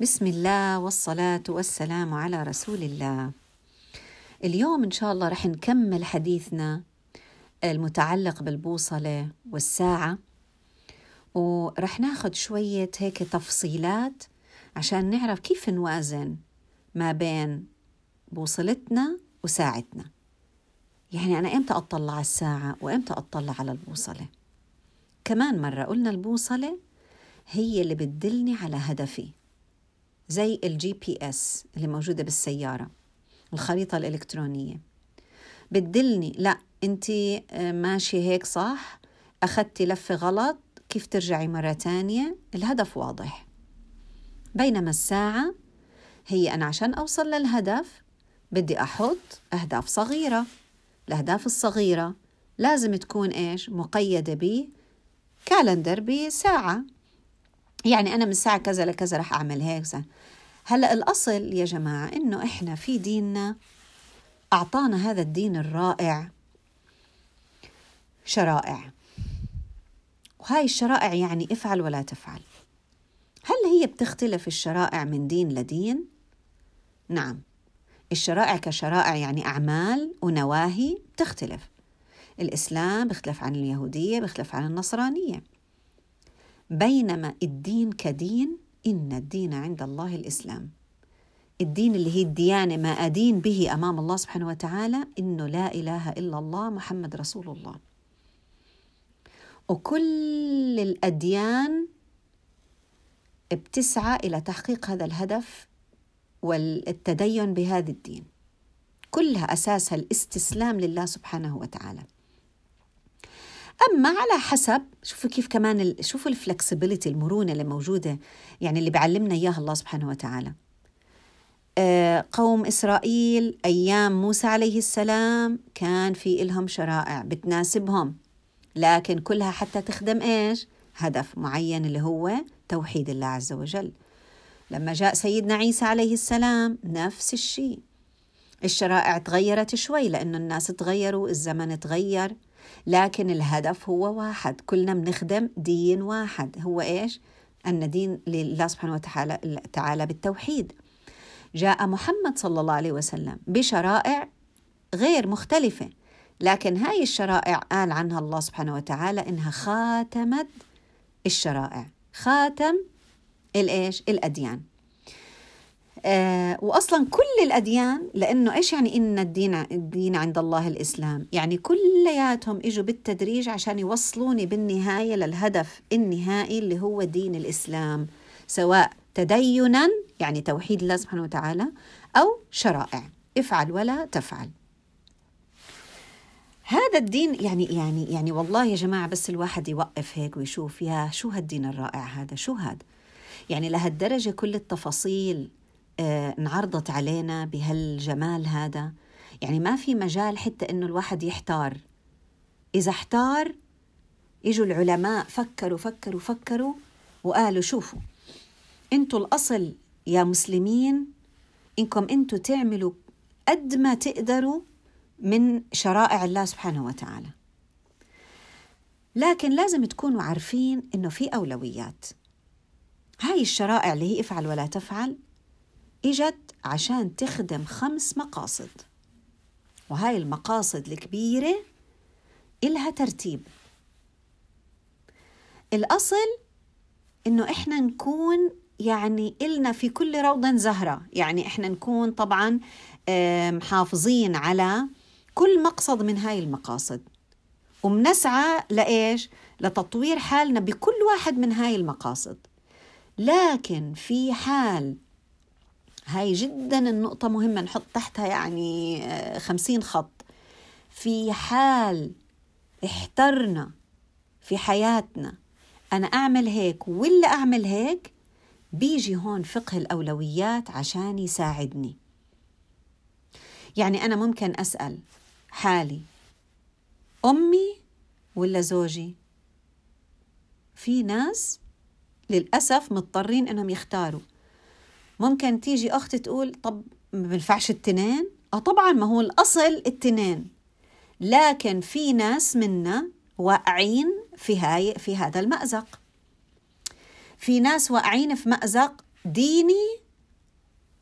بسم الله والصلاة والسلام على رسول الله. اليوم إن شاء الله رح نكمل حديثنا المتعلق بالبوصلة والساعة ورح ناخد شوية هيك تفصيلات عشان نعرف كيف نوازن ما بين بوصلتنا وساعتنا. يعني أنا إمتى أطلع على الساعة وإمتى أطلع على البوصلة. كمان مرة قلنا البوصلة هي اللي بتدلني على هدفي زي ال GPS اللي موجودة بالسيارة الخريطة الإلكترونية. بتدلني لا أنت ماشية هيك صح أخذتي لفة غلط كيف ترجعي مرة تانية؟ الهدف واضح. بينما الساعة هي أنا عشان أوصل للهدف بدي أحط أهداف صغيرة. الأهداف الصغيرة لازم تكون إيش؟ مقيدة ب كالندر بساعة. يعني أنا من الساعة كذا لكذا رح أعمل هيك هلأ الأصل يا جماعة إنه إحنا في ديننا أعطانا هذا الدين الرائع شرائع. وهاي الشرائع يعني افعل ولا تفعل. هل هي بتختلف الشرائع من دين لدين؟ نعم. الشرائع كشرائع يعني أعمال ونواهي بتختلف. الإسلام بيختلف عن اليهودية بيختلف عن النصرانية. بينما الدين كدين إن الدين عند الله الإسلام. الدين اللي هي الديانة ما أدين به أمام الله سبحانه وتعالى إنه لا إله إلا الله محمد رسول الله. وكل الأديان بتسعى إلى تحقيق هذا الهدف والتدين بهذا الدين. كلها أساسها الاستسلام لله سبحانه وتعالى. أما على حسب شوفوا كيف كمان. شوفوا الفلكسبيليتي المرونة اللي موجودة يعني اللي بيعلمنا إياها الله سبحانه وتعالى. آه قوم إسرائيل أيام موسى عليه السلام كان في إلهم شرائع بتناسبهم لكن كلها حتى تخدم إيش؟ هدف معين اللي هو توحيد الله عز وجل. لما جاء سيدنا عيسى عليه السلام نفس الشيء. الشرائع تغيرت شوي لأنه الناس تغيروا الزمن تغير. لكن الهدف هو واحد. كلنا بنخدم دين واحد. هو إيش؟ أن دين لله سبحانه وتعالى تعالى بالتوحيد. جاء محمد صلى الله عليه وسلم بشرائع غير مختلفة. لكن هاي الشرائع قال عنها الله سبحانه وتعالى إنها خاتمت الشرائع. خاتم الإيش؟ الأديان. آه واصلا كل الأديان لأنه إيش يعني إن الدين الدين عند الله الإسلام؟ يعني كلياتهم إجوا بالتدريج عشان يوصلوني بالنهاية للهدف النهائي اللي هو دين الإسلام سواء تدينا يعني توحيد الله سبحانه وتعالى أو شرائع. افعل ولا تفعل. هذا الدين يعني يعني يعني والله يا جماعة بس الواحد يوقف هيك ويشوف يا شو هالدين الرائع هذا؟ شو هذا يعني لهالدرجة كل التفاصيل انعرضت علينا بهالجمال هذا. يعني ما في مجال حتى إنه الواحد يحتار. إذا احتار إجوا العلماء فكروا فكروا فكروا وقالوا شوفوا إنتوا الأصل يا مسلمين إنكم إنتوا تعملوا قد ما تقدروا من شرائع الله سبحانه وتعالى. لكن لازم تكونوا عارفين إنه في أولويات. هاي الشرائع اللي هي افعل ولا تفعل إجت عشان تخدم خمس مقاصد. وهاي المقاصد الكبيرة إلها ترتيب. الأصل إنه إحنا نكون يعني إلنا في كل روض زهرة. يعني إحنا نكون طبعا محافظين على كل مقصد من هاي المقاصد. ومنسعى لإيش؟ لتطوير حالنا بكل واحد من هاي المقاصد. لكن في حال هاي جدا النقطة مهمة نحط تحتها يعني آه، خمسين خط. في حال احترنا في حياتنا أنا أعمل هيك ولا أعمل هيك بيجي هون فقه الأولويات عشان يساعدني. يعني أنا ممكن أسأل حالي أمي ولا زوجي؟ في ناس للأسف مضطرين إنهم يختاروا. ممكن تيجي أخت تقول طب ما بنفعش التنين آه طبعا ما هو الأصل التنين لكن في ناس منا واقعين في هاي في هذا المأزق. في ناس واقعين في مأزق ديني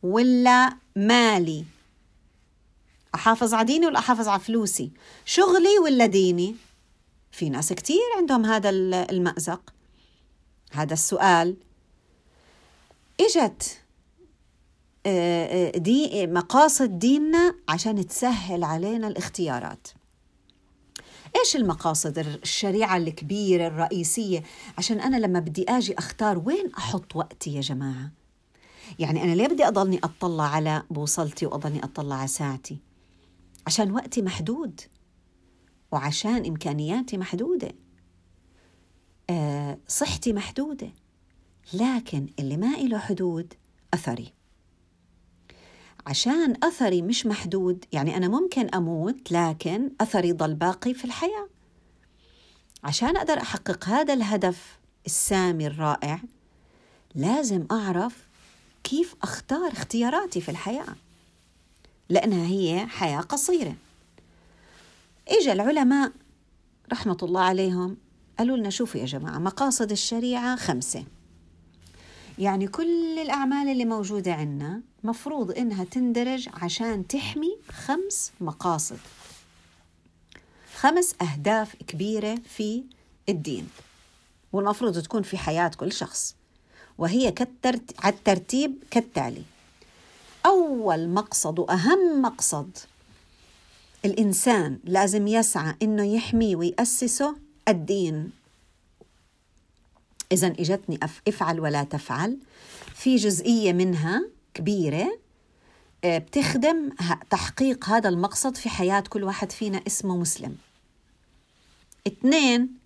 ولا مالي. أحافظ على ديني ولا أحافظ على فلوسي؟ شغلي ولا ديني؟ في ناس كتير عندهم هذا المأزق. هذا السؤال. إجت دي مقاصد ديننا عشان تسهل علينا الاختيارات. إيش المقاصد الشريعة الكبيرة الرئيسية؟ عشان أنا لما بدي آجي أختار وين أحط وقتي يا جماعة؟ يعني أنا ليه بدي أضلني أطلع على بوصلتي وأضلني أطلع على ساعتي؟ عشان وقتي محدود وعشان إمكانياتي محدودة. آه صحتي محدودة لكن اللي ما له حدود أثري. عشان أثري مش محدود يعني أنا ممكن أموت لكن أثري ضل باقي في الحياة. عشان أقدر أحقق هذا الهدف السامي الرائع لازم أعرف كيف أختار اختياراتي في الحياة لأنها هي حياة قصيرة. إجا العلماء رحمة الله عليهم قالوا لنا شوفوا يا جماعة مقاصد الشريعة خمسة. يعني كل الأعمال اللي موجودة عندنا مفروض إنها تندرج عشان تحمي خمس مقاصد. خمس أهداف كبيرة في الدين والمفروض تكون في حياة كل شخص وهي كالترت... على الترتيب كالتالي. أول مقصد وأهم مقصد الإنسان لازم يسعى إنه يحميه ويأسسه الدين. إذا إجتني افعل ولا تفعل. في جزئية منها كبيرة آه، بتخدم تحقيق هذا المقصد في حياة كل واحد فينا اسمه مسلم. اثنين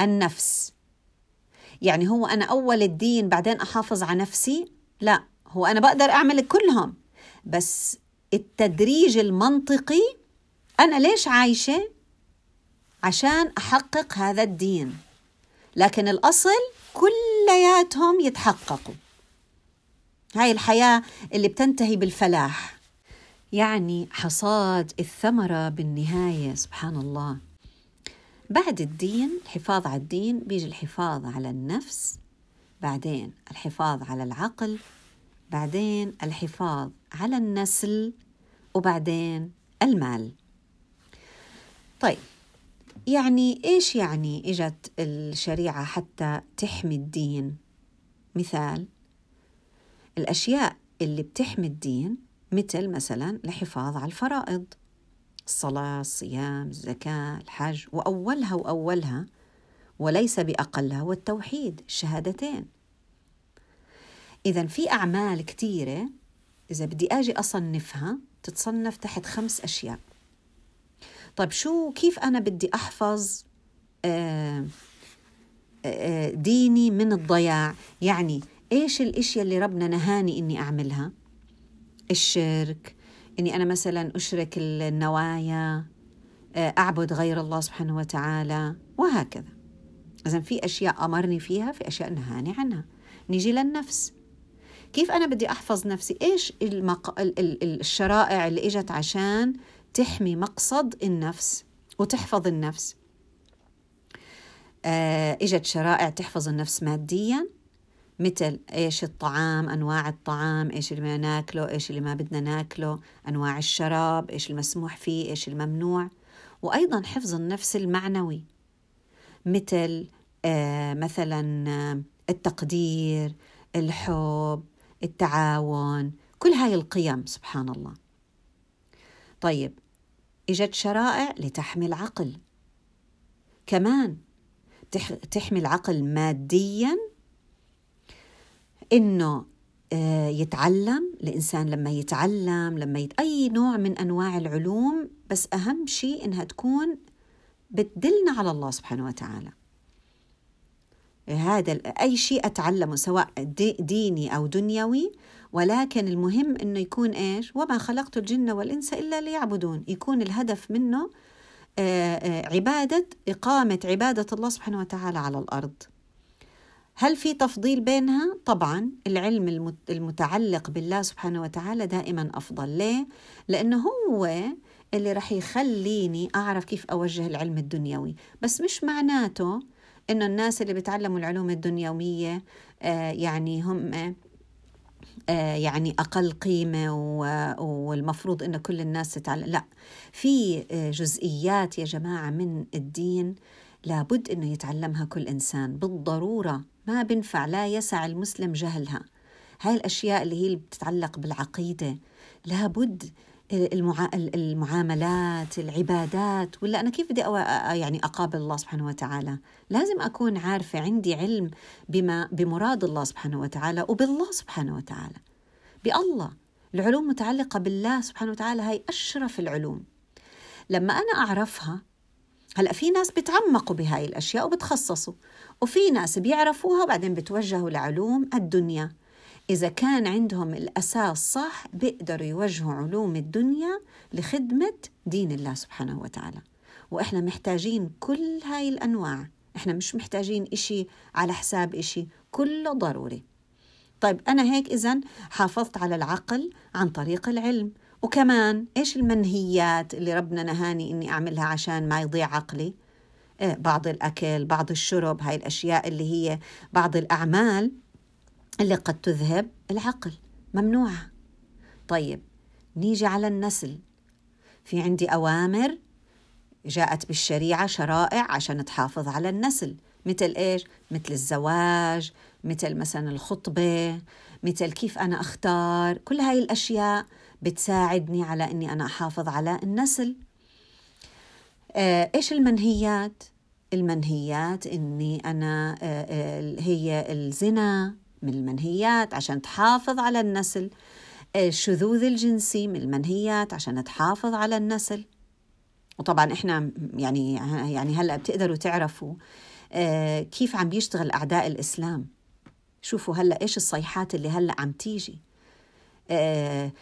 النفس. يعني هو أنا أول الدين بعدين أحافظ على نفسي؟ لا هو أنا بقدر أعمل كلهم. بس التدريج المنطقي أنا ليش عايشة؟ عشان أحقق هذا الدين. لكن الأصل كلياتهم يتحققوا. هاي الحياة اللي بتنتهي بالفلاح. يعني حصاد الثمرة بالنهاية سبحان الله. بعد الدين الحفاظ على الدين بيجي الحفاظ على النفس بعدين الحفاظ على العقل بعدين الحفاظ على النسل وبعدين المال. طيب يعني إيش يعني إجت الشريعة حتى تحمي الدين؟ مثال الأشياء اللي بتحمي الدين مثل مثلا الحفاظ على الفرائض الصلاة الصيام الزكاة الحج وأولها وأولها وليس بأقلها والتوحيد الشهادتين. اذا في أعمال كثيره إذا بدي آجي أصنفها تتصنف تحت خمس أشياء. طيب شو كيف أنا بدي أحفظ آه، آه، ديني من الضياع؟ يعني إيش الإشياء اللي ربنا نهاني إني أعملها؟ الشرك إني أنا مثلا أشرك النوايا آه، أعبد غير الله سبحانه وتعالى وهكذا. إذا في أشياء أمرني فيها في أشياء نهاني عنها. نيجي للنفس. كيف أنا بدي أحفظ نفسي؟ إيش المق... الشرائع اللي إجت عشان تحمي مقصد النفس وتحفظ النفس. آه إجت شرائع تحفظ النفس ماديا مثل إيش الطعام أنواع الطعام إيش اللي ما ناكله إيش اللي ما بدنا ناكله أنواع الشراب إيش المسموح فيه إيش الممنوع. وأيضا حفظ النفس المعنوي مثل آه مثلا آه التقدير الحب التعاون كل هاي القيم سبحان الله. طيب اجت شرائع لتحمي العقل. كمان تحمي العقل ماديا إنه آه، يتعلم. الإنسان لما يتعلم لما يت... أي نوع من أنواع العلوم بس أهم شيء إنها تكون بتدلنا على الله سبحانه وتعالى. هذا أي شيء أتعلمه سواء ديني أو دنيوي ولكن المهم إنه يكون إيش؟ وما خلقت الجن والإنس إلا ليعبدون. يكون الهدف منه آه، آه، عبادة إقامة عبادة الله سبحانه وتعالى على الأرض. هل في تفضيل بينها؟ طبعا العلم المتعلق بالله سبحانه وتعالى دائما أفضل، ليه؟ لأنه هو اللي رح يخليني أعرف كيف أوجه العلم الدنيوي، بس مش معناته إنه الناس اللي بيتعلموا العلوم الدنيوية آه، يعني هم يعني أقل قيمة والمفروض أن كل الناس تتعلم. لا في آه، جزئيات يا جماعة من الدين لابد أنه يتعلمها كل إنسان. بالضرورة ما بنفع لا يسع المسلم جهلها. هاي الأشياء اللي هي اللي بتتعلق بالعقيدة لابد المعا... المعاملات العبادات ولا أنا كيف بدي أو... يعني أقابل الله سبحانه وتعالى؟ لازم أكون عارفة عندي علم بما بمراد الله سبحانه وتعالى وبالله سبحانه وتعالى. بالله. العلوم متعلقة بالله سبحانه وتعالى هاي أشرف العلوم. لما أنا أعرفها هلأ في ناس بتعمقوا بهاي الأشياء وبتخصصوا وفي ناس بيعرفوها وبعدين بتوجهوا لعلوم الدنيا. إذا كان عندهم الأساس صح بيقدروا يوجهوا علوم الدنيا لخدمة دين الله سبحانه وتعالى. وإحنا محتاجين كل هاي الأنواع. إحنا مش محتاجين إشي على حساب إشي. كله ضروري. طيب أنا هيك إذا حافظت على العقل عن طريق العلم. وكمان إيش المنهيات اللي ربنا نهاني إني أعملها عشان ما يضيع عقلي؟ إيه بعض الأكل بعض الشرب هاي الأشياء اللي هي بعض الأعمال. اللي قد تذهب العقل ممنوعة طيب نيجي على النسل. في عندي أوامر جاءت بالشريعة شرائع عشان تحافظ على النسل. مثل إيش؟ مثل الزواج مثل مثلا الخطبة مثل كيف أنا أختار. كل هاي الأشياء بتساعدني على أني أنا أحافظ على النسل. آه، إيش المنهيات؟ المنهيات أني أنا آه، آه، هي الزنا من المنهيات عشان تحافظ على النسل. الشذوذ الجنسي من المنهيات عشان تحافظ على النسل. وطبعا إحنا يعني يعني هلأ بتقدروا تعرفوا آه، كيف عم بيشتغل أعداء الإسلام. شوفوا هلأ إيش الصيحات اللي هلأ عم تيجي. آه،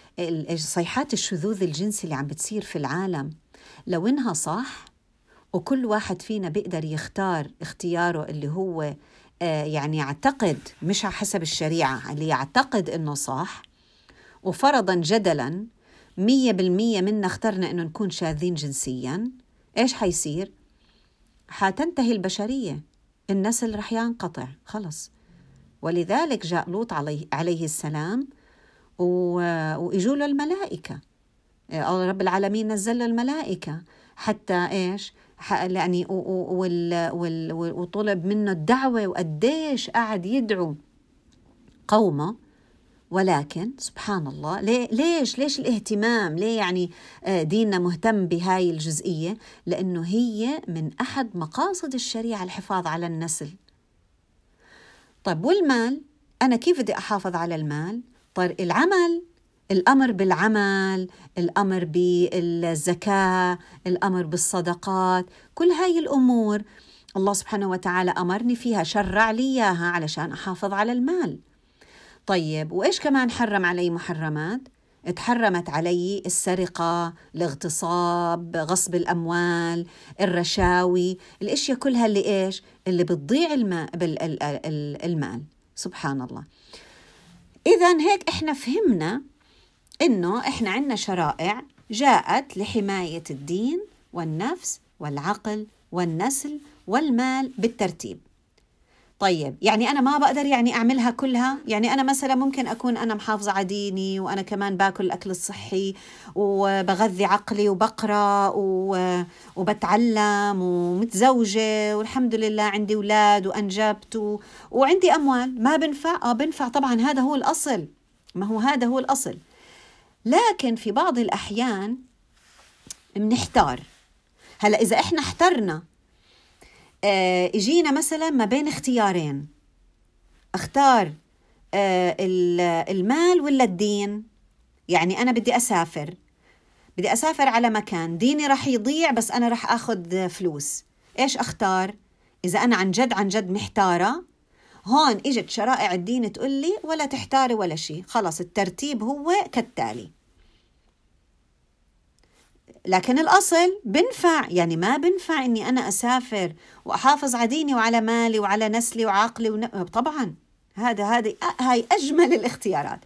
صيحات الشذوذ الجنسي اللي عم بتصير في العالم. لو إنها صح وكل واحد فينا بيقدر يختار اختياره اللي هو آه، يعني يعتقد مش على حسب الشريعة اللي يعتقد إنه صح وفرضا جدلا مية بالمية منا اخترنا إنه نكون شاذين جنسيا إيش حيصير؟ حتنتهي البشرية النسل رح ينقطع خلص. ولذلك جاء لوط عليه, عليه السلام وإجوا له الملائكة. آه، رب العالمين نزل له الملائكة حتى إيش؟ يعني وطلب منه الدعوة وقديش قعد يدعو قومه. ولكن سبحان الله ليش؟ ليش الاهتمام؟ ليه يعني آه، ديننا مهتم بهاي الجزئية؟ لأنه هي من أحد مقاصد الشريعة الحفاظ على النسل. طيب والمال؟ أنا كيف بدي أحافظ على المال؟ طيب العمل؟ الأمر بالعمل الأمر بالزكاة الأمر بالصدقات كل هاي الأمور الله سبحانه وتعالى أمرني فيها شرع لي إياها علشان أحافظ على المال طيب وإيش كمان حرم علي محرمات تحرمت علي السرقة، الاغتصاب، غصب الأموال، الرشاوي، الأشياء كلها اللي إيش؟ اللي بتضيع المال، سبحان الله. إذا هيك إحنا فهمنا إنه إحنا عندنا شرائع جاءت لحماية الدين والنفس والعقل والنسل والمال بالترتيب. طيب يعني أنا ما بقدر يعني أعملها كلها؟ يعني أنا مثلا ممكن أكون أنا محافظة على ديني وأنا كمان باكل الأكل الصحي وبغذي عقلي وبقرأ وبتعلم ومتزوجة والحمد لله عندي أولاد وأنجبت. وعندي أموال. ما بنفع؟ آه بنفع طبعا هذا هو الأصل. ما هو هذا هو الأصل. لكن في بعض الأحيان بنحتار. هلا إذا إحنا احترنا آه اجينا مثلا ما بين اختيارين. أختار آه المال ولا الدين؟ يعني أنا بدي أسافر. بدي أسافر على مكان. ديني رح يضيع بس أنا رح أخذ فلوس. إيش أختار؟ إذا أنا عن جد عن جد محتارة هون إجت شرائع الدين تقول لي ولا تحتاري ولا شيء خلص الترتيب هو كالتالي. لكن الأصل بنفع يعني ما بنفع إني أنا أسافر وأحافظ على ديني وعلى مالي وعلى نسلي وعقلي ون... طبعا. هذا هذه هاي أجمل الاختيارات.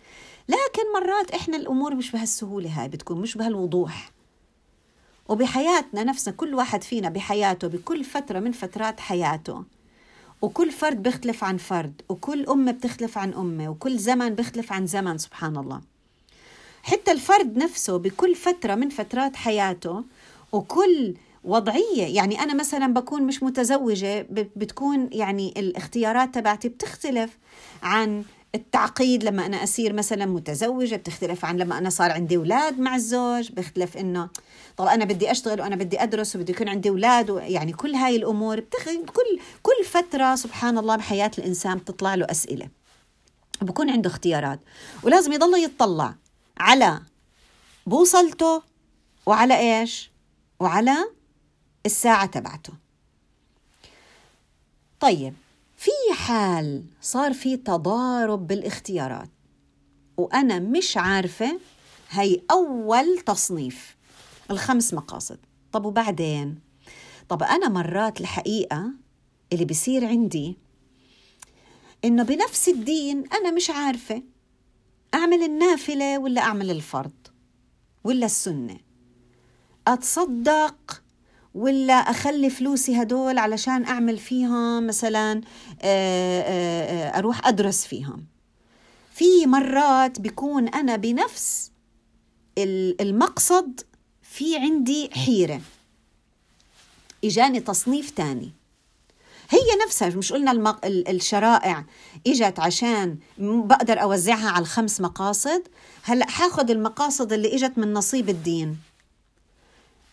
لكن مرات إحنا الأمور مش بهالسهولة هاي بتكون مش بهالوضوح. وبحياتنا نفسنا كل واحد فينا بحياته بكل فترة من فترات حياته وكل فرد بيختلف عن فرد وكل أمة بتختلف عن أمة وكل زمن بيختلف عن زمن سبحان الله. حتى الفرد نفسه بكل فترة من فترات حياته وكل وضعية يعني أنا مثلا بكون مش متزوجة بتكون يعني الاختيارات تبعتي بتختلف عن التعقيد لما أنا أصير مثلا متزوجة بتختلف عن لما أنا صار عندي أولاد مع الزوج بيختلف إنه طب أنا بدي أشتغل وأنا بدي أدرس وبدي يكون عندي أولاد يعني كل هاي الأمور بتخ... كل كل فترة سبحان الله بحياة الإنسان بتطلع له أسئلة. بكون عنده اختيارات. ولازم يضل يتطلع على بوصلته وعلى إيش؟ وعلى الساعة تبعته. طيب في حال صار في تضارب بالاختيارات وأنا مش عارفة هي أول تصنيف. الخمس مقاصد. طب وبعدين؟ طب أنا مرات الحقيقة اللي بيصير عندي إنه بنفس الدين أنا مش عارفة أعمل النافلة ولا أعمل الفرض ولا السنة. أتصدق ولا أخلي فلوسي هدول علشان أعمل فيهم مثلا آه، آه، آه، أروح أدرس فيهم. في مرات بيكون أنا بنفس المقصد في عندي حيرة. إجاني تصنيف تاني. هي نفسها مش قلنا المق... الشرائع إجت عشان بقدر أوزعها على الخمس مقاصد. هلأ حاخذ المقاصد اللي إجت من نصيب الدين.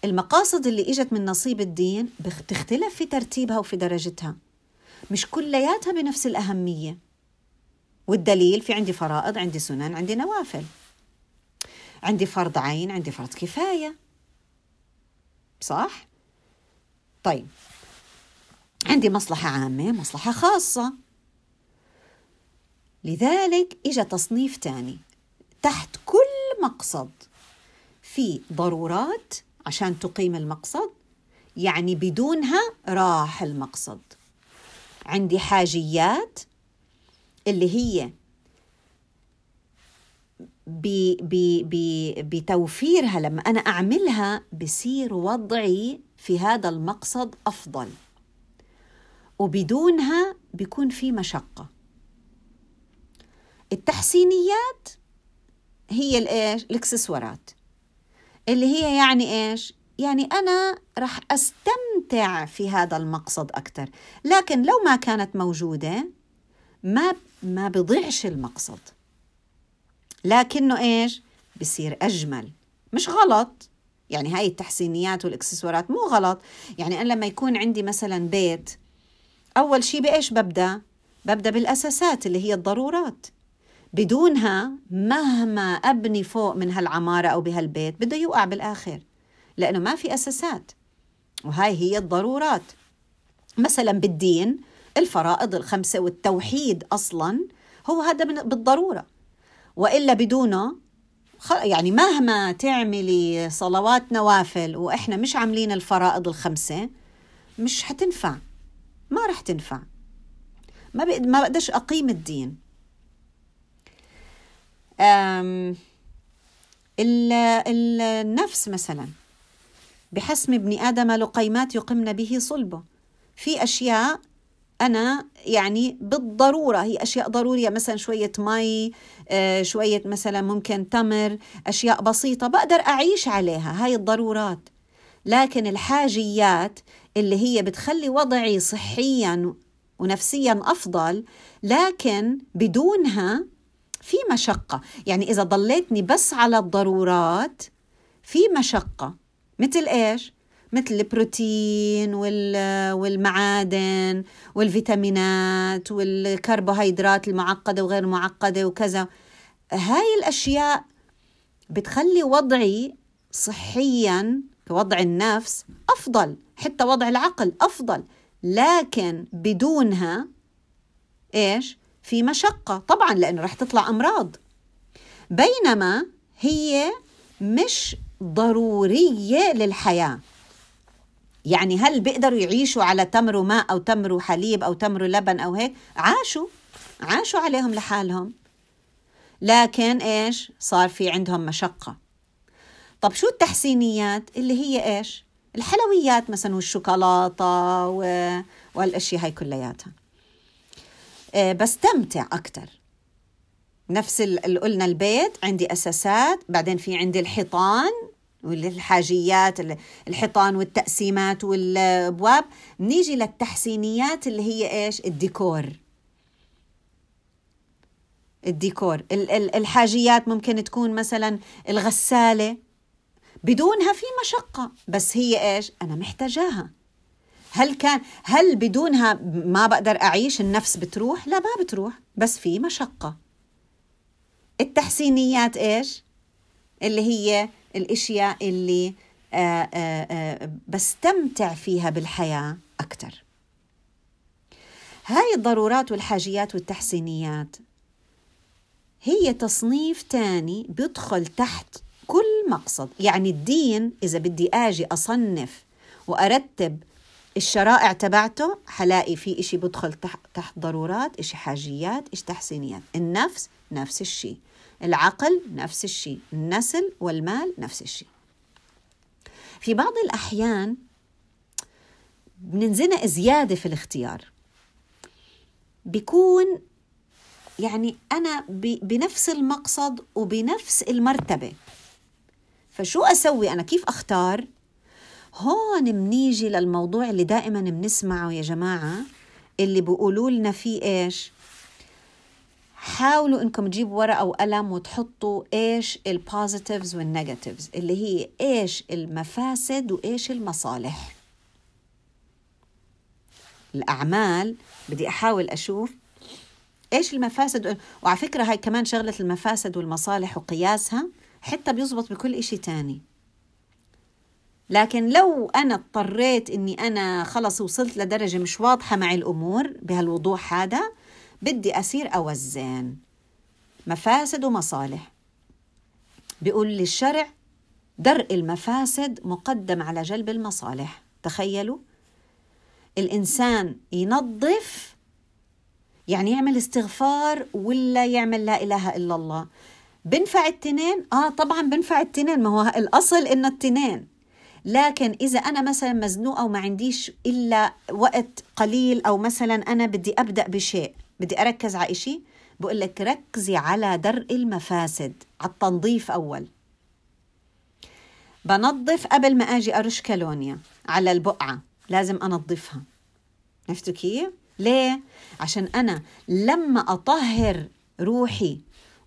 المقاصد اللي إجت من نصيب الدين بتختلف في ترتيبها وفي درجتها. مش كلياتها بنفس الأهمية. والدليل في عندي فرائض عندي سنن عندي نوافل. عندي فرض عين عندي فرض كفاية. صح؟ طيب. عندي مصلحة عامة مصلحة خاصة. لذلك إجا تصنيف تاني. تحت كل مقصد في ضرورات عشان تقيم المقصد يعني بدونها راح المقصد. عندي حاجيات اللي هي بتوفيرها لما أنا أعملها بصير وضعي في هذا المقصد أفضل. وبدونها بيكون في مشقة. التحسينيات هي الايش الإكسسوارات. اللي هي يعني إيش؟ يعني أنا راح أستمتع في هذا المقصد أكثر لكن لو ما كانت موجودة ما ما بضيعش المقصد. لكنه إيش؟ بصير أجمل. مش غلط. يعني هاي التحسينيات والإكسسوارات مو غلط. يعني أنا لما يكون عندي مثلا بيت أول شيء بإيش ببدأ؟ ببدأ بالأساسات اللي هي الضرورات. بدونها مهما أبني فوق من هالعمارة أو بهالبيت بده يوقع بالآخر. لأنه ما في أساسات. وهاي هي الضرورات. مثلا بالدين الفرائض الخمسة والتوحيد أصلا هو هذا بالضرورة. وإلا بدونه يعني مهما تعملي صلوات نوافل وإحنا مش عاملين الفرائض الخمسة مش حتنفع ما رح تنفع. ما ما بقدرش أقيم الدين. النفس مثلا بحسم ابن آدم لقيمات يقمن به صلبه. في أشياء أنا يعني بالضرورة هي أشياء ضرورية مثلا شوية مي آه، شوية مثلا ممكن تمر أشياء بسيطة بقدر أعيش عليها هاي الضرورات. لكن الحاجيات اللي هي بتخلي وضعي صحيا ونفسيا أفضل لكن بدونها في مشقة. يعني إذا ضليتني بس على الضرورات في مشقة. مثل إيش؟ مثل البروتين والمعادن والفيتامينات والكربوهيدرات المعقدة وغير المعقدة وكذا. هاي الأشياء بتخلي وضعي صحيا كوضع النفس أفضل حتى وضع العقل أفضل. لكن بدونها إيش؟ في مشقة. طبعا لأنه رح تطلع أمراض. بينما هي مش ضرورية للحياة. يعني هل بيقدروا يعيشوا على تمر وماء أو تمر وحليب أو تمر ولبن أو هيك؟ عاشوا. عاشوا عليهم لحالهم. لكن إيش؟ صار في عندهم مشقة. طب شو التحسينيات؟ اللي هي إيش؟ الحلويات مثلا والشوكولاتة والأشياء هاي كلياتها. آه، بستمتع أكتر. نفس اللي قلنا البيت عندي أساسات بعدين في عندي الحيطان. والحاجيات الحيطان والتقسيمات والأبواب. نيجي للتحسينيات اللي هي إيش؟ الديكور. الديكور. الحاجيات ممكن تكون مثلا الغسالة. بدونها في مشقة بس هي إيش؟ أنا محتاجاها. هل كان هل بدونها ما بقدر أعيش؟ النفس بتروح؟ لا ما بتروح بس في مشقة. التحسينيات إيش؟ اللي هي الأشياء اللي آه، آه، آه، بستمتع فيها بالحياة أكثر هاي الضرورات والحاجيات والتحسينيات هي تصنيف تاني بيدخل تحت كل مقصد. يعني الدين إذا بدي آجي أصنف وأرتب الشرائع تبعته حلاقي في إشي بدخل تحت ضرورات إشي حاجيات إشي تحسينيات. النفس نفس الشيء. العقل نفس الشيء النسل والمال نفس الشيء. في بعض الأحيان بننزنق زيادة في الاختيار. بيكون يعني أنا بنفس المقصد وبنفس المرتبة. فشو أسوي؟ أنا كيف أختار؟ هون بنيجي للموضوع اللي دائما بنسمعه يا جماعة اللي بيقولوا لنا فيه إيش؟ حاولوا إنكم تجيبوا ورقة وقلم وتحطوا إيش ال positives وال negatives اللي هي إيش المفاسد وإيش المصالح. الأعمال بدي أحاول أشوف إيش المفاسد وعلى فكرة هاي كمان شغلة المفاسد والمصالح وقياسها حتى بيزبط بكل إشي تاني. لكن لو أنا اضطريت إني أنا خلص وصلت لدرجة مش واضحة معي الأمور بهالوضوح هذا بدي أصير أوزن مفاسد ومصالح. بيقول لي الشرع درء المفاسد مقدم على جلب المصالح. تخيلوا؟ الإنسان ينظف يعني يعمل استغفار ولا يعمل لا إله إلا الله. بنفع التنين؟ آه طبعا بنفع التنين. ما هو الأصل إنه التنين. لكن إذا أنا مثلا مزنوقة وما عنديش إلا وقت قليل أو مثلا أنا بدي أبدأ بشيء بدي أركز على إشي. بقول لك ركزي على درء المفاسد على التنظيف أول. بنظف قبل ما أجي أرش كالونيا على البقعة لازم أنظفها. عرفتوا كيف؟ ليه؟ عشان أنا لما أطهر روحي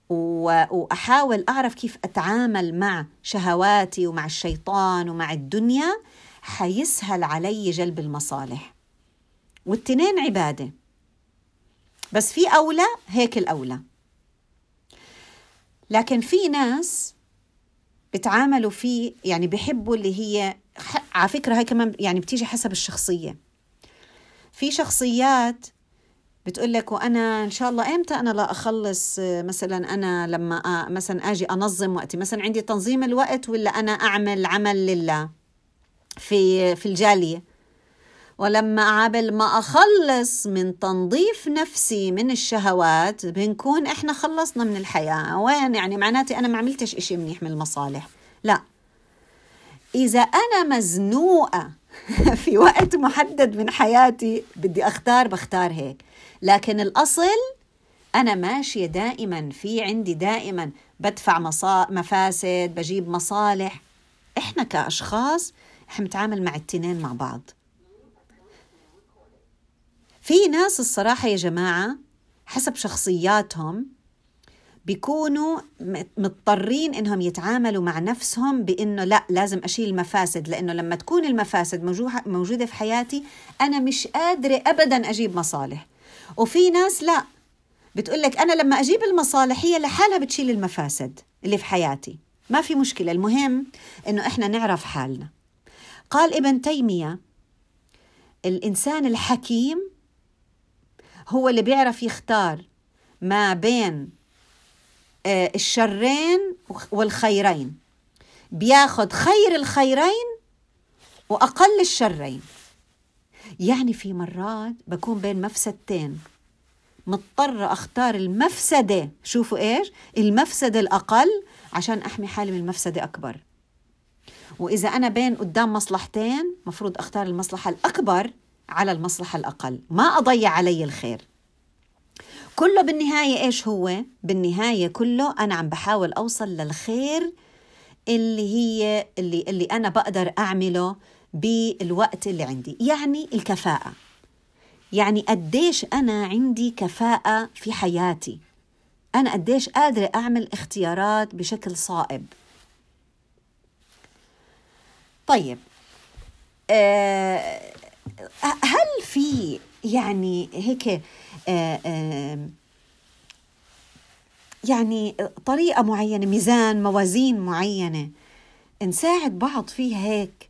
وأحاول أعرف كيف أتعامل مع شهواتي ومع الشيطان ومع الدنيا حيسهل علي جلب المصالح. والتنين عبادة. بس في أولى هيك الأولى. لكن في ناس بتعاملوا فيه يعني بحبوا اللي هي على فكرة هاي كمان يعني بتيجي حسب الشخصية. في شخصيات بتقول لك وأنا إن شاء الله إمتى أنا لا أخلص مثلا أنا لما مثلا آجي أنظم وقتي مثلا عندي تنظيم الوقت ولا أنا أعمل عمل لله في في الجالية. ولما قبل ما أخلص من تنظيف نفسي من الشهوات بنكون إحنا خلصنا من الحياة. وين؟ يعني معناتي أنا ما عملتش إشي منيح من المصالح. لا. إذا أنا مزنوقة في وقت محدد من حياتي بدي أختار بختار هيك. لكن الأصل أنا ماشية دائما في عندي دائما بدفع مصا... مفاسد بجيب مصالح. إحنا كأشخاص إحنا بنتعامل مع التنين مع بعض. في ناس الصراحة يا جماعة حسب شخصياتهم بيكونوا مضطرين إنهم يتعاملوا مع نفسهم بإنه لأ لازم أشيل المفاسد لإنه لما تكون المفاسد موجودة في حياتي أنا مش قادرة ابدا أجيب مصالح. وفي ناس لأ بتقول لك أنا لما أجيب المصالح هي لحالها بتشيل المفاسد اللي في حياتي. ما في مشكلة المهم إنه إحنا نعرف حالنا. قال ابن تيمية الإنسان الحكيم هو اللي بيعرف يختار ما بين آه، الشرين والخيرين. بياخد خير الخيرين وأقل الشرين. يعني في مرات بكون بين مفسدتين. مضطرة أختار المفسدة. شوفوا إيش؟ المفسدة الأقل عشان أحمي حالي من مفسدة أكبر. وإذا أنا بين قدام مصلحتين مفروض أختار المصلحة الأكبر على المصلحة الأقل. ما أضيع علي الخير. كله بالنهاية إيش هو؟ بالنهاية كله أنا عم بحاول أوصل للخير اللي هي اللي, اللي أنا بقدر أعمله بالوقت اللي عندي. يعني الكفاءة. يعني قديش أنا عندي كفاءة في حياتي. أنا قديش قادرة أعمل اختيارات بشكل صائب. طيب أه هل في يعني هيك أه أه يعني طريقة معينة ميزان موازين معينة نساعد بعض فيها هيك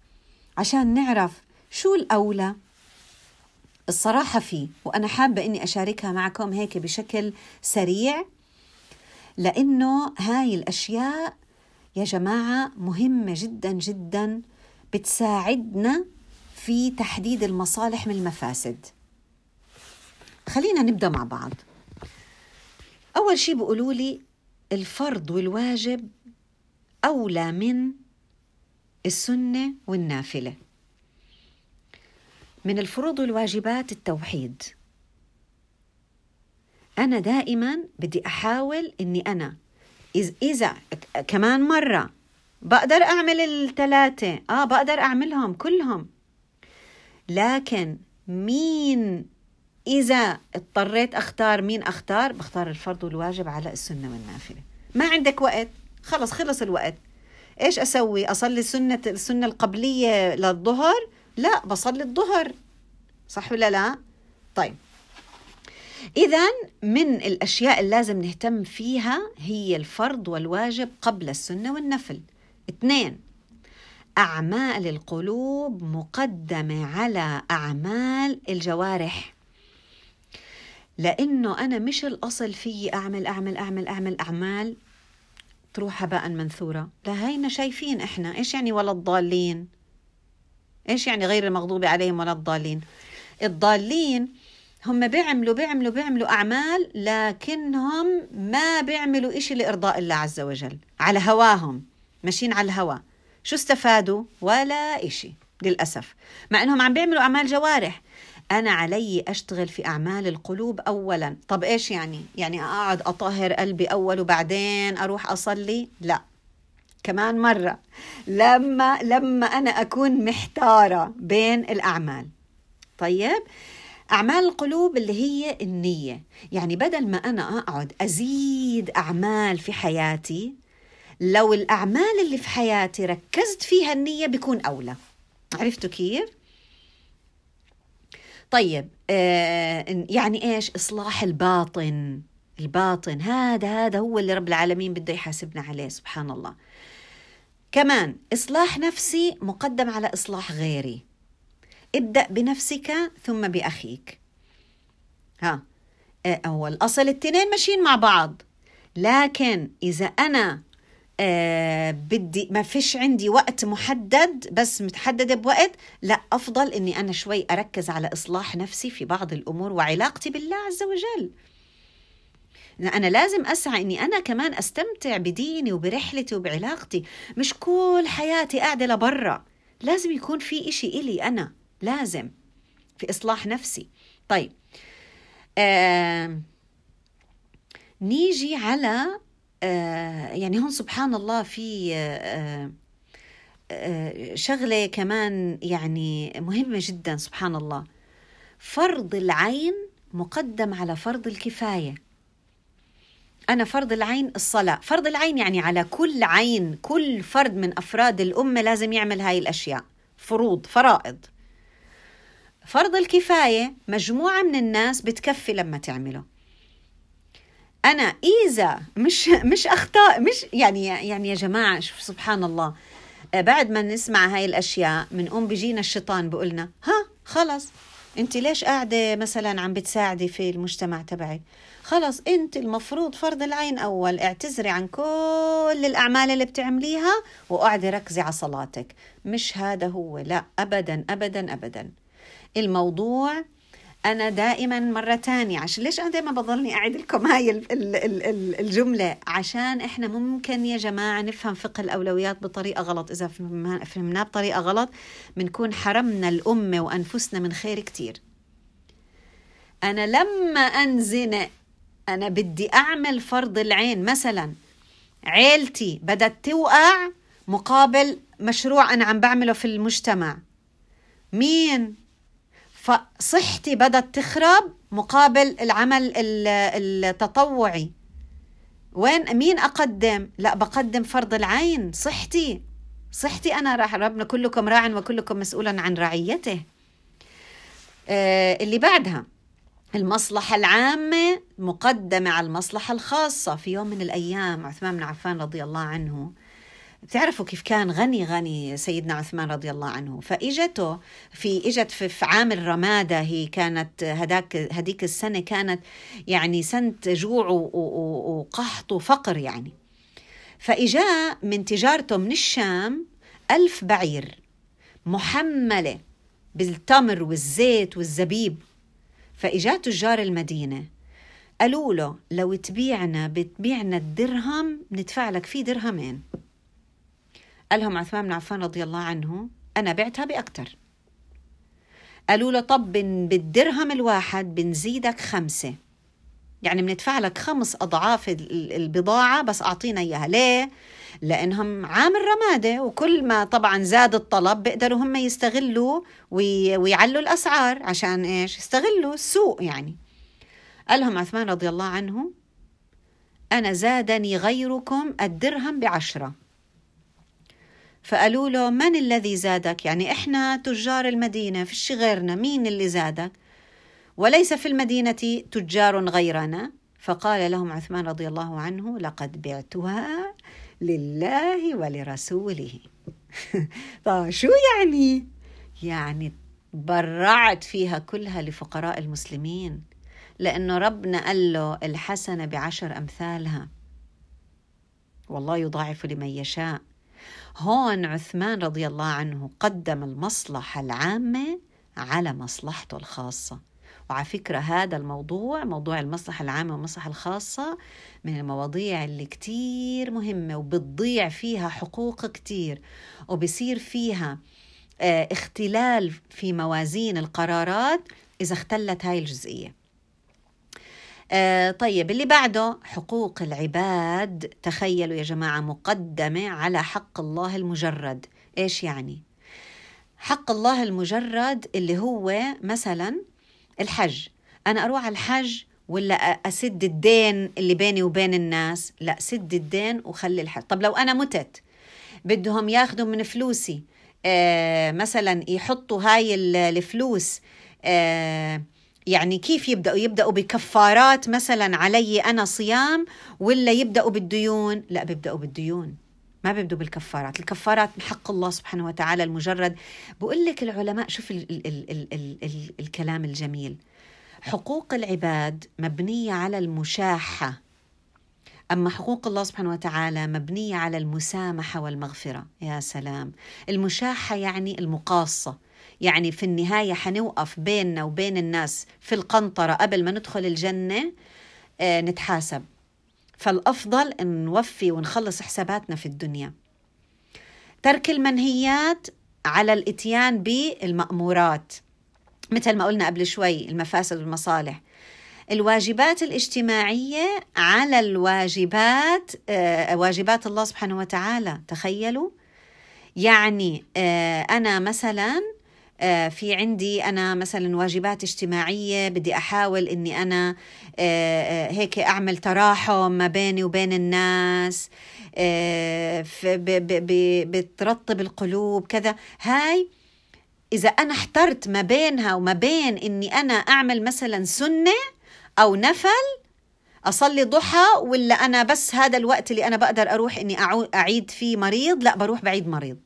عشان نعرف شو الأولى؟ الصراحة في وأنا حابة إني أشاركها معكم هيك بشكل سريع لأنه هاي الأشياء يا جماعة مهمة جدا جدا بتساعدنا في تحديد المصالح من المفاسد. خلينا نبدأ مع بعض. أول شيء بيقولوا لي الفرض والواجب أولى من السنة والنافلة. من الفروض والواجبات التوحيد. أنا دائما بدي أحاول إني أنا إذا كمان مرة بقدر أعمل الثلاثة آه بقدر أعملهم كلهم. لكن مين إذا اضطريت أختار مين أختار؟ بختار الفرض والواجب على السنة والنافلة. ما عندك وقت؟ خلص خلص الوقت. إيش أسوي؟ أصلي سنة السنة القبلية للظهر؟ لا بصلي الظهر. صح ولا لا؟ طيب. إذا من الأشياء اللي لازم نهتم فيها هي الفرض والواجب قبل السنة والنفل. اثنين أعمال القلوب مقدمة على أعمال الجوارح. لأنه أنا مش الأصل في أعمل أعمل أعمل أعمل أعمال تروح هباء منثورة. لا هينا شايفين إحنا إيش يعني ولا الضالين؟ إيش يعني غير المغضوب عليهم ولا الضالين؟ الضالين هم بيعملوا بيعملوا بيعملوا أعمال لكنهم ما بيعملوا إشي لإرضاء الله عز وجل على هواهم ماشيين على الهوى شو استفادوا؟ ولا إشي للأسف. مع أنهم عم بيعملوا أعمال جوارح. أنا علي أشتغل في أعمال القلوب أولا. طب إيش يعني؟ يعني أقعد أطهر قلبي أول وبعدين أروح أصلي؟ لا. كمان مرة. لما لما أنا أكون محتارة بين الأعمال. طيب؟ أعمال القلوب اللي هي النية. يعني بدل ما أنا أقعد أزيد أعمال في حياتي لو الأعمال اللي في حياتي ركزت فيها النية بيكون أولى. عرفتوا كيف؟ طيب آه يعني إيش؟ إصلاح الباطن. الباطن هذا هذا هو اللي رب العالمين بده يحاسبنا عليه سبحان الله. كمان إصلاح نفسي مقدم على إصلاح غيري. ابدأ بنفسك ثم بأخيك. ها آه، هو الأصل الاثنين ماشيين مع بعض. لكن إذا أنا آه بدي ما فيش عندي وقت محدد بس متحددة بوقت. لا أفضل أني أنا شوي أركز على إصلاح نفسي في بعض الأمور وعلاقتي بالله عز وجل. أنا لازم أسعى إني أنا كمان أستمتع بديني وبرحلتي وبعلاقتي. مش كل حياتي قاعدة لبرا. لازم يكون في إشي إلي أنا لازم في إصلاح نفسي. طيب آه نيجي على يعني هون سبحان الله في آه، آه، شغلة كمان يعني مهمة جدا سبحان الله. فرض العين مقدم على فرض الكفاية. أنا فرض العين الصلاة. فرض العين يعني على كل عين كل فرد من أفراد الأمة لازم يعمل هاي الأشياء. فروض فرائض. فرض الكفاية مجموعة من الناس بتكفي لما تعمله. أنا إذا مش مش اخطاء مش يعني يعني يا جماعة شوف سبحان الله. آه، بعد ما نسمع هاي الأشياء بنقوم بيجينا الشيطان بقولنا ها خلص. أنت ليش قاعدة مثلا عم بتساعدي في المجتمع تبعك خلص أنت المفروض فرض العين أول اعتذري عن كل الأعمال اللي بتعمليها واقعدي ركزي على صلاتك. مش هذا هو لا ابدا ابدا ابدا. الموضوع أنا دائما مرة تانية عشان ليش أنا دائما بضلني أعيد لكم هاي الجملة؟ عشان إحنا ممكن يا جماعة نفهم فقه الأولويات بطريقة غلط. إذا فهمناه بطريقة غلط بنكون حرمنا الأمة وأنفسنا من خير كتير. أنا لما أنزنق أنا بدي أعمل فرض العين. مثلا عيلتي بدأت توقع مقابل مشروع أنا عم بعمله في المجتمع. مين؟ فصحتي بدأت تخرب مقابل العمل التطوعي. وين؟ مين أقدم؟ لا بقدم فرض العين صحتي. صحتي أنا راح ربنا كلكم راع وكلكم مسؤول عن رعيته. آه اللي بعدها المصلحة العامة مقدمة على المصلحة الخاصة. في يوم من الأيام عثمان بن عفان رضي الله عنه بتعرفوا كيف كان غني غني سيدنا عثمان رضي الله عنه. فإجته في إجت في, عام الرمادة هي كانت هداك هديك السنة كانت يعني سنه جوع وقحط وفقر يعني. فإجا من تجارته من الشام ألف بعير محملة بالتمر والزيت والزبيب. فإجا تجار المدينة قالوا له لو تبيعنا بتبيعنا الدرهم ندفع لك فيه درهمين. قال لهم عثمان بن عفان رضي الله عنه أنا بعتها بأكتر. قالوا له طب بالدرهم الواحد بنزيدك خمسة. يعني بندفع لك خمس أضعاف البضاعة بس أعطينا إياها. ليه؟ لأنهم عامل رمادة وكل ما طبعا زاد الطلب بيقدروا هم يستغلوا ويعلوا الأسعار. عشان إيش؟ يستغلوا السوق يعني. قال لهم عثمان رضي الله عنه أنا زادني غيركم الدرهم بعشرة. فقالوا له من الذي زادك? يعني إحنا تجار المدينة فيش غيرنا مين اللي زادك؟ وليس في المدينة تجار غيرنا. فقال لهم عثمان رضي الله عنه لقد بعتها لله ولرسوله. طيب شو يعني؟ يعني برعت فيها كلها لفقراء المسلمين لأنه ربنا قال له الحسنة بعشر أمثالها. والله يضاعف لمن يشاء. هون عثمان رضي الله عنه قدم المصلحة العامة على مصلحته الخاصة. وعلى فكرة هذا الموضوع موضوع المصلحة العامة والمصلحة الخاصة من المواضيع اللي كتير مهمة وبتضيع فيها حقوق كتير وبصير فيها آه، اختلال في موازين القرارات إذا اختلت هاي الجزئية. آه طيب اللي بعده حقوق العباد. تخيلوا يا جماعة مقدمة على حق الله المجرد. إيش يعني؟ حق الله المجرد اللي هو مثلا الحج. أنا أروح على الحج ولا أسد الدين اللي بيني وبين الناس؟ لا سد الدين وخلي الحج. طب لو أنا متت بدهم ياخذوا من فلوسي آه مثلا يحطوا هاي الفلوس آه يعني كيف يبدأوا يبدأوا بكفارات مثلا علي أنا صيام ولا يبدأوا بالديون؟ لا بيبدأوا بالديون. ما بيبدأوا بالكفارات. الكفارات حق الله سبحانه وتعالى المجرد. بقول لك العلماء شوف ال ال ال ال ال ال الكلام الجميل. حقوق العباد مبنية على المشاحة. أما حقوق الله سبحانه وتعالى مبنية على المسامحة والمغفرة. يا سلام. المشاحة يعني المقاصة. يعني في النهاية حنوقف بيننا وبين الناس في القنطرة قبل ما ندخل الجنة آه، نتحاسب. فالأفضل نوفي ونخلص حساباتنا في الدنيا. ترك المنهيات على الإتيان بالمأمورات. مثل ما قلنا قبل شوي المفاسد والمصالح. الواجبات الاجتماعية على الواجبات آه، واجبات الله سبحانه وتعالى. تخيلوا؟ يعني آه، أنا مثلا في عندي أنا مثلا واجبات اجتماعية بدي أحاول إني أنا آه، آه، هيك أعمل تراحم ما بيني وبين الناس بترطب القلوب كذا. هاي إذا أنا احترت ما بينها وما بين إني أنا أعمل مثلا سنة أو نفل أصلي ضحى ولا أنا بس هذا الوقت اللي أنا بقدر أروح إني أعيد فيه مريض؟ لا بروح بعيد مريض.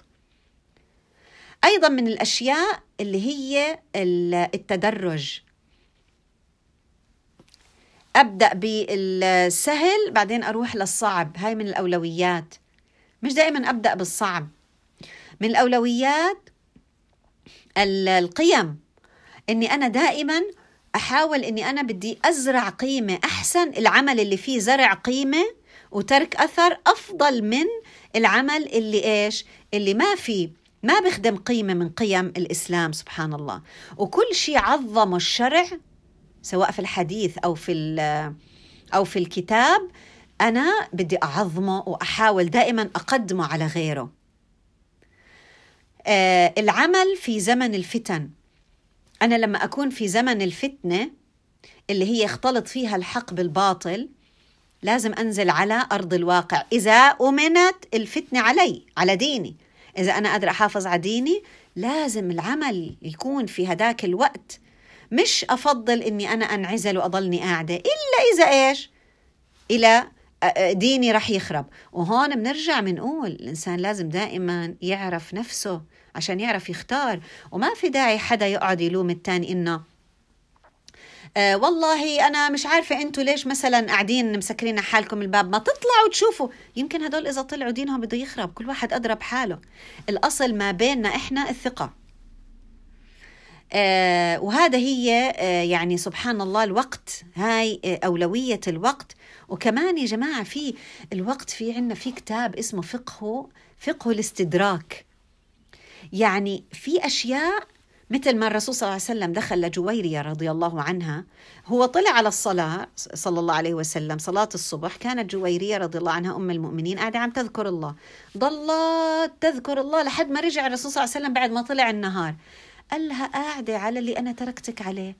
أيضا من الأشياء اللي هي التدرج. أبدأ بالسهل بعدين أروح للصعب. هاي من الأولويات. مش دائما أبدأ بالصعب. من الأولويات القيم. إني أنا دائما أحاول إني أنا بدي أزرع قيمة أحسن. العمل اللي فيه زرع قيمة وترك أثر أفضل من العمل اللي إيش؟ اللي ما فيه. ما بخدم قيمة من قيم الإسلام سبحان الله. وكل شيء عظمه الشرع سواء في الحديث أو في أو في الكتاب أنا بدي أعظمه وأحاول دائما أقدمه على غيره. آه العمل في زمن الفتن. أنا لما أكون في زمن الفتنة اللي هي يختلط فيها الحق بالباطل لازم أنزل على أرض الواقع. إذا أمنت الفتنة علي على ديني. إذا أنا قادرة أحافظ على ديني لازم العمل يكون في هداك الوقت. مش أفضل إني أنا أنعزل وأضلني قاعدة إلا إذا إيش؟ إلى ديني رح يخرب. وهون بنرجع بنقول الإنسان لازم دائما يعرف نفسه عشان يعرف يختار. وما في داعي حدا يقعد يلوم التاني إنه آه والله أنا مش عارفة أنتوا ليش مثلا قاعدين مسكرين حالكم الباب؟ ما تطلعوا تشوفوا. يمكن هدول إذا طلعوا دينهم بده يخرب كل واحد أدرى بحاله الأصل ما بيننا إحنا الثقة. آه وهذا هي آه يعني سبحان الله الوقت. هاي آه أولوية الوقت. وكمان يا جماعة في الوقت في عنا في كتاب اسمه فقه فقه الاستدراك. يعني في أشياء مثل ما الرسول صلى الله عليه وسلم دخل لجويرية رضي الله عنها هو طلع على الصلاة صلى الله عليه وسلم صلاة الصبح كانت جويرية رضي الله عنها أم المؤمنين قاعدة عم تذكر الله. ضلت تذكر الله لحد ما رجع الرسول صلى الله عليه وسلم بعد ما طلع النهار. قال لها قاعدة على اللي أنا تركتك عليه.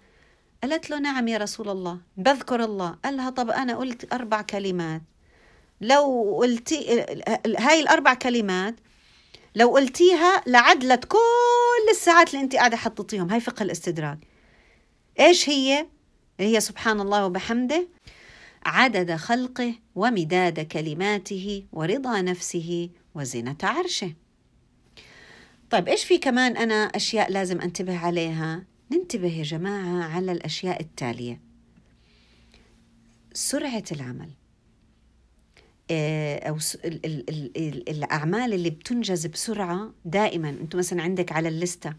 قالت له نعم يا رسول الله بذكر الله. قال لها طب أنا قلت أربع كلمات. لو قلتي هاي الأربع كلمات لو قلتيها لعدلت كل الساعات اللي انت قاعدة حطيتيهم. هاي فقه الاستدراك إيش هي؟ هي سبحان الله وبحمده. عدد خلقه ومداد كلماته ورضا نفسه وزنة عرشه. طيب إيش في كمان أنا أشياء لازم أنتبه عليها؟ ننتبه يا جماعة على الأشياء التالية. سرعة العمل. أو الأعمال اللي بتنجز بسرعة دائما. أنتم مثلا عندك على الليسته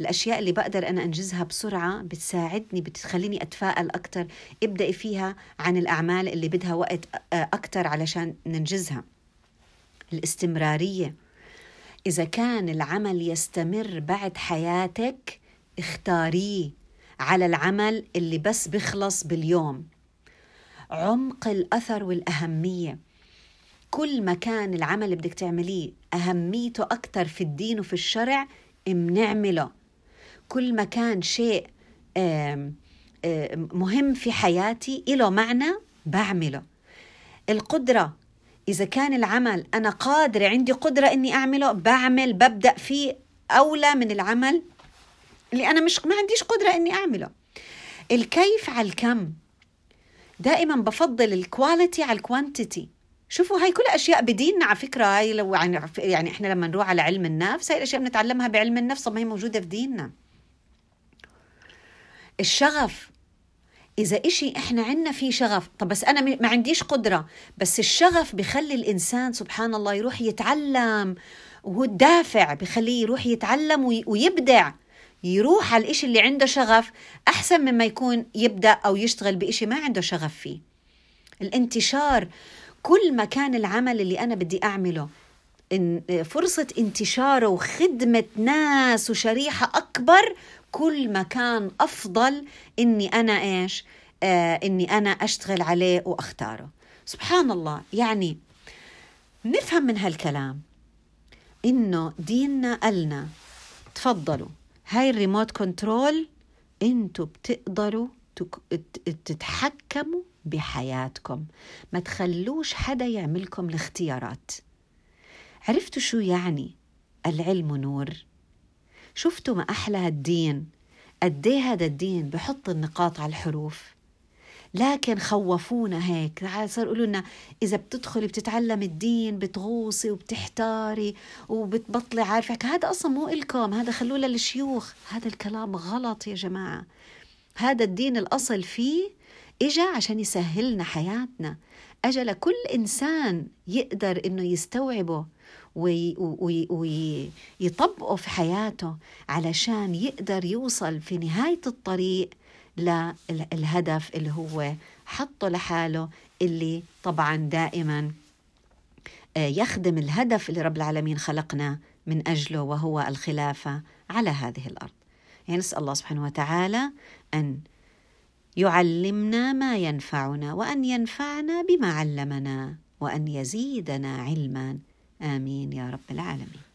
الأشياء اللي بقدر أنا أنجزها بسرعة بتساعدني بتخليني أتفائل أكثر ابدأي فيها عن الأعمال اللي بدها وقت آه، أكثر علشان ننجزها. الاستمرارية. إذا كان العمل يستمر بعد حياتك اختاريه على العمل اللي بس بيخلص باليوم. عمق الأثر والأهمية. كل ما كان العمل اللي بدك تعمليه أهميته أكثر في الدين وفي الشرع بنعمله كل ما كان شيء مهم في حياتي له معنى بعمله. القدرة إذا كان العمل أنا قادرة عندي قدرة إني أعمله بعمل ببدأ فيه أولى من العمل اللي أنا مش ما عنديش قدرة إني أعمله. الكيف على الكم. دائما بفضل ال quality على ال quantity شوفوا هاي كل أشياء بديننا على فكرة. هاي لو يعني يعني إحنا لما نروح على علم النفس هاي الأشياء بنتعلمها بعلم النفس ما هي موجودة في ديننا. الشغف إذا إشي إحنا عنا فيه شغف طب بس أنا ما عنديش قدرة بس الشغف بخلي الإنسان سبحان الله يروح يتعلم وهو الدافع بخليه يروح يتعلم ويبدع. يروح على الإشي اللي عنده شغف أحسن مما يكون يبدأ أو يشتغل بإشي ما عنده شغف فيه. الانتشار كل ما كان العمل اللي أنا بدي أعمله إن فرصة انتشاره وخدمة ناس وشريحة أكبر كل ما كان أفضل إني أنا إيش؟ آه إني أنا أشتغل عليه وأختاره. سبحان الله. يعني نفهم من هالكلام إنه ديننا قالنا تفضلوا. هاي الريموت كنترول إنتوا بتقدروا تتحكموا بحياتكم. ما تخلوش حدا يعملكم الاختيارات. عرفتوا شو يعني العلم نور؟ شفتوا ما أحلى هالدين قد هذا الدين بحط النقاط على الحروف؟ لكن خوفونا هيك. صار يقولوا لنا إذا بتدخلي بتتعلم الدين بتغوصي وبتحتاري وبتبطلي عارفة هذا أصلا مو إلكم. هذا خلوه للشيوخ. هذا الكلام غلط يا جماعة. هذا الدين الأصل فيه إجا عشان يسهلنا حياتنا. اجا لكل إنسان يقدر إنه يستوعبه ويطبقه في حياته علشان يقدر يوصل في نهاية الطريق للهدف اللي هو حطه لحاله اللي طبعا دائما آه، يخدم الهدف اللي رب العالمين خلقنا من أجله وهو الخلافة على هذه الأرض. يعني نسأل الله سبحانه وتعالى أن يعلمنا ما ينفعنا وأن ينفعنا بما علمنا وأن يزيدنا علما. آمين يا رب العالمين.